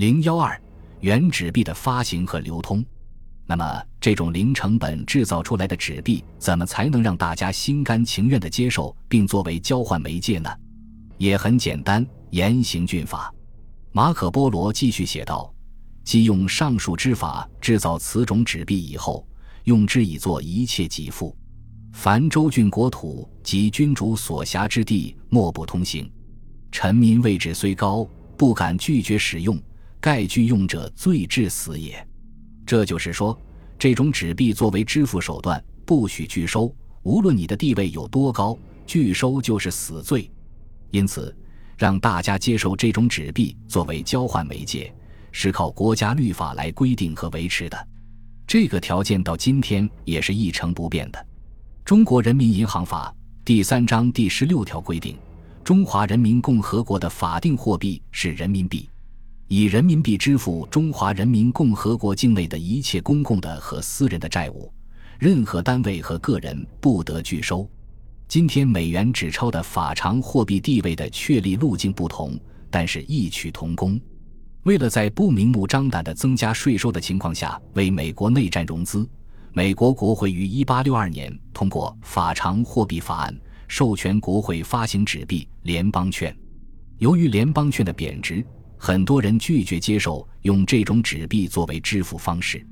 零幺二，原纸币的发行和流通。那么，这种零成本制造出来的纸币，怎么才能让大家心甘情愿地接受，并作为交换媒介呢？也很简单，严刑峻法。马可·波罗继续写道：“即用上述之法制造此种纸币以后，用之以作一切给付，凡州郡国土及君主所辖之地，莫不通行。臣民位置虽高，不敢拒绝使用，盖拒用者，罪至死也。”这就是说，这种纸币作为支付手段，不许拒收。无论你的地位有多高，拒收就是死罪。因此，让大家接受这种纸币作为交换媒介，是靠国家律法来规定和维持的。这个条件到今天也是一成不变的。《中国人民银行法》第三章第十六条规定，中华人民共和国的法定货币是人民币。以人民币支付中华人民共和国境内的一切公共的和私人的债务，任何单位和个人不得拒收。今天美元纸钞的法偿货币地位的确立路径不同，但是异曲同工。为了在不明目张胆的增加税收的情况下为美国内战融资，美国国会于1862年通过法偿货币法案，授权国会发行纸币联邦券。由于联邦券的贬值。很多人拒绝接受用这种纸币作为支付方式。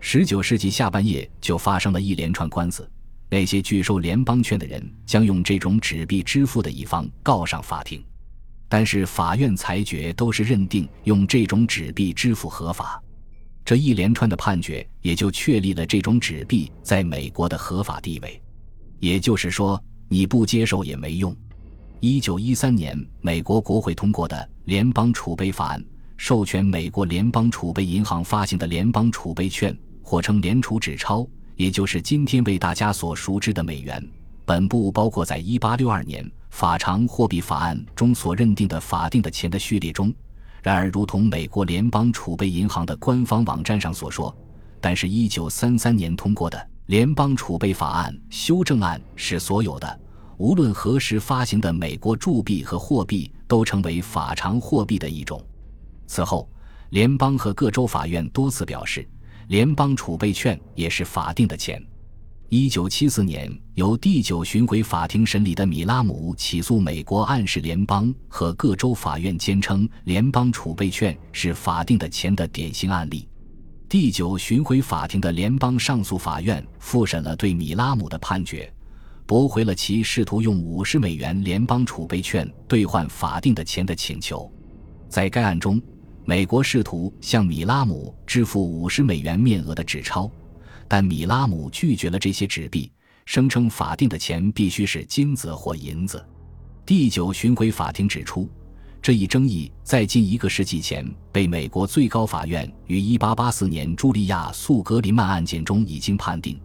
十九世纪下半叶就发生了一连串官司，那些拒收联邦券的人将用这种纸币支付的一方告上法庭，但是法院裁决都是认定用这种纸币支付合法。这一连串的判决也就确立了这种纸币在美国的合法地位。也就是说，你不接受也没用。一九一三年，美国国会通过的《联邦储备法案》，授权美国联邦储备银行发行的联邦储备券，或称联储纸钞，也就是今天为大家所熟知的美元。本部包括在一八六二年法偿货币法案中所认定的法定的钱的序列中。然而，如同美国联邦储备银行的官方网站上所说，但是，一九三三年通过的《联邦储备法案》修正案是所有的。无论何时发行的美国铸币和货币都成为法偿货币的一种。此后，联邦和各州法院多次表示，联邦储备券也是法定的钱。一九七四年，由第九巡回法庭审理的米拉姆起诉美国，暗示联邦和各州法院坚称联邦储备券是法定的钱的典型案例。第九巡回法庭的联邦上诉法院复审了对米拉姆的判决。驳回了其试图用五十美元联邦储备券兑换法定的钱的请求。在该案中，美国试图向米拉姆支付五十美元面额的纸钞，但米拉姆拒绝了这些纸币，声称法定的钱必须是金子或银子。第九巡回法庭指出，这一争议在近一个世纪前被美国最高法院于一八八四年茱莉亚诉格林曼案件中已经判定，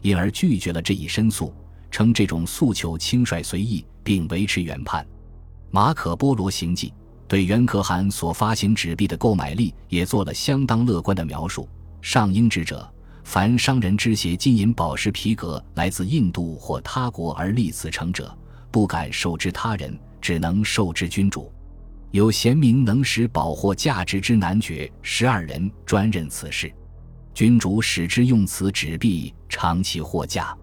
因而拒绝了这一申诉。称这种诉求轻率随意，并维持原判。马可·波罗行记对袁可汗所发行纸币的购买力也做了相当乐观的描述。上英之者，凡商人之携金银宝石皮革来自印度或他国而立此成者，不敢授之他人，只能授之君主。有贤明能使宝货价值之男爵十二人专任此事，君主使之用此纸币长其货价。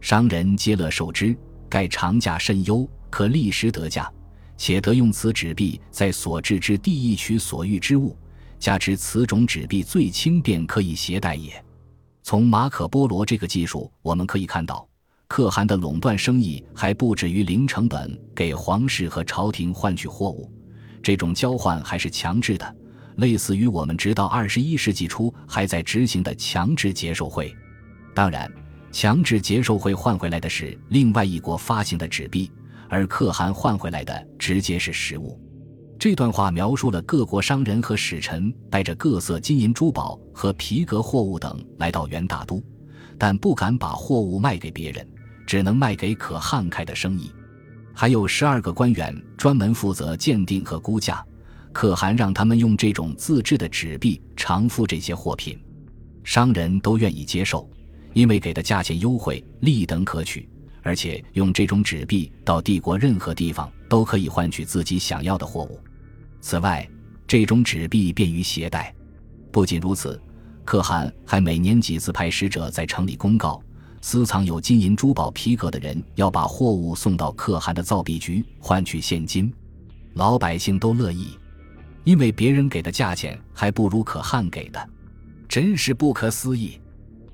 商人皆乐受之，盖长价甚优，可立时得价，且得用此纸币在所至之地一取所欲之物，加之此种纸币最轻便，可以携带也。从马可·波罗这个技术，我们可以看到，可汗的垄断生意还不止于零成本给皇室和朝廷换取货物，这种交换还是强制的，类似于我们直到二十一世纪初还在执行的强制接受会。当然。强制接受会换回来的是另外一国发行的纸币，而可汗换回来的直接是实物。这段话描述了各国商人和使臣带着各色金银珠宝和皮革货物等来到元大都，但不敢把货物卖给别人，只能卖给可汗开的生意。还有十二个官员专门负责鉴定和估价，可汗让他们用这种自制的纸币偿付这些货品，商人都愿意接受。因为给的价钱优惠，立等可取，而且用这种纸币到帝国任何地方都可以换取自己想要的货物。此外，这种纸币便于携带。不仅如此，可汗还每年几次派使者在城里公告，私藏有金银珠宝皮革的人要把货物送到可汗的造币局换取现金。老百姓都乐意，因为别人给的价钱还不如可汗给的，真是不可思议。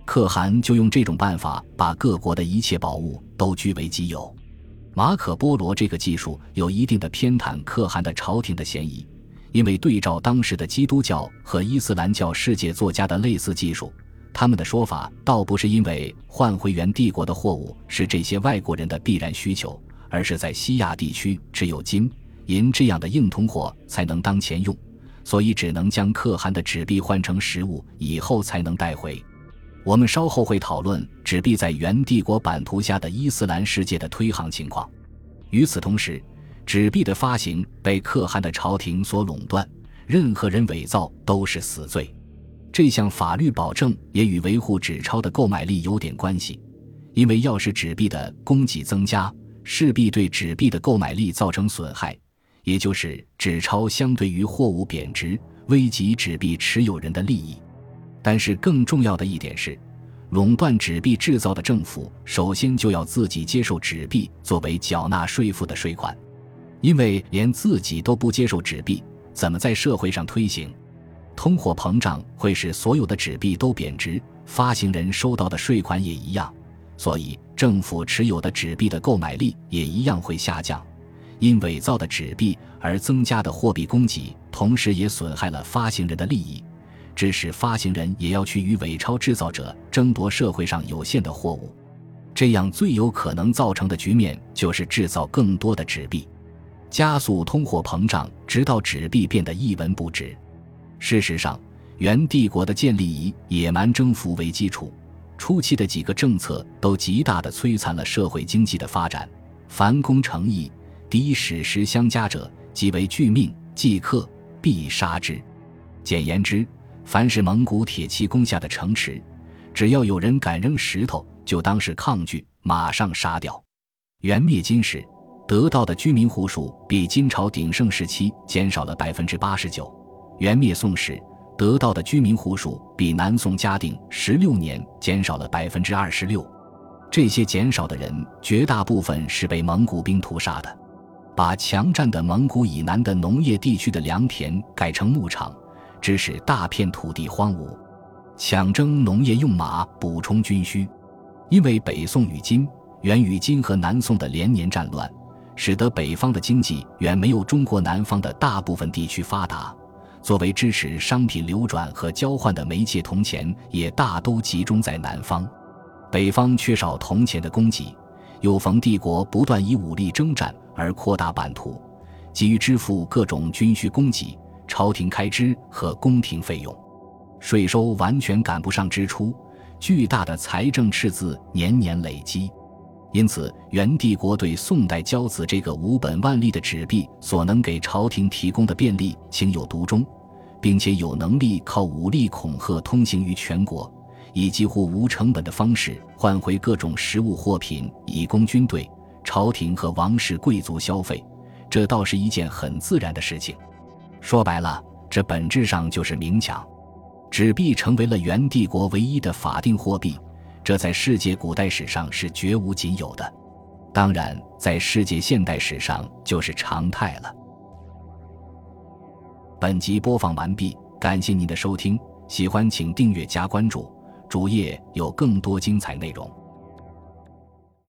可汗就用这种办法把各国的一切宝物都据为己有。马可波罗这个技术有一定的偏袒可汗的朝廷的嫌疑。因为对照当时的基督教和伊斯兰教世界作家的类似技术，他们的说法倒不是因为换回原帝国的货物是这些外国人的必然需求，而是在西亚地区只有金银这样的硬通货才能当钱用，所以只能将可汗的纸币换成实物以后才能带回。我们稍后会讨论纸币在原帝国版图下的伊斯兰世界的推行情况。与此同时。纸币的发行被可汗的朝廷所垄断，任何人伪造都是死罪。这项法律保证也与维护纸钞的购买力有点关系，因为要使纸币的供给增加，势必对纸币的购买力造成损害，也就是纸钞相对于货物贬值，危及纸币持有人的利益。但是更重要的一点是，垄断纸币制造的政府首先就要自己接受纸币作为缴纳税赋的税款。因为连自己都不接受纸币，怎么在社会上推行？通货膨胀会使所有的纸币都贬值，发行人收到的税款也一样，所以政府持有的纸币的购买力也一样会下降。因伪造的纸币而增加的货币供给，同时也损害了发行人的利益，致使发行人也要去与伪钞制造者争夺社会上有限的货物。这样最有可能造成的局面就是制造更多的纸币。加速通货膨胀，直到纸币变得一文不值。事实上，元帝国的建立以野蛮征服为基础，初期的几个政策都极大地摧残了社会经济的发展。凡攻城邑，敌使石相加者，即为拒命，即克，必杀之。简言之，凡是蒙古铁骑攻下的城池，只要有人敢扔石头，就当是抗拒，马上杀掉。元灭金时。得到的居民户数比金朝鼎盛时期减少了百分之八十九。元灭宋时，得到的居民户数比南宋嘉定十六年减少了百分之二十六。这些减少的人，绝大部分是被蒙古兵屠杀的，把强占的蒙古以南的农业地区的良田改成牧场，致使大片土地荒芜。抢征农业用马补充军需，因为北宋与金、元与金和南宋的连年战乱。使得北方的经济远没有中国南方的大部分地区发达，作为支持商品流转和交换的媒介，铜钱也大都集中在南方。北方缺少铜钱的供给，又逢帝国不断以武力征战而扩大版图，急于支付各种军需供给、朝廷开支和宫廷费用，税收完全赶不上支出，巨大的财政赤字年年累积。因此，元帝国对宋代交子这个无本万利的纸币所能给朝廷提供的便利情有独钟，并且有能力靠武力恐吓通行于全国，以几乎无成本的方式换回各种实物货品以供军队、朝廷和王室贵族消费，这倒是一件很自然的事情。说白了，这本质上就是明抢，纸币成为了元帝国唯一的法定货币。这在世界古代史上是绝无仅有的，当然，在世界现代史上就是常态了。本集播放完毕，感谢您的收听，喜欢请订阅加关注，主页有更多精彩内容。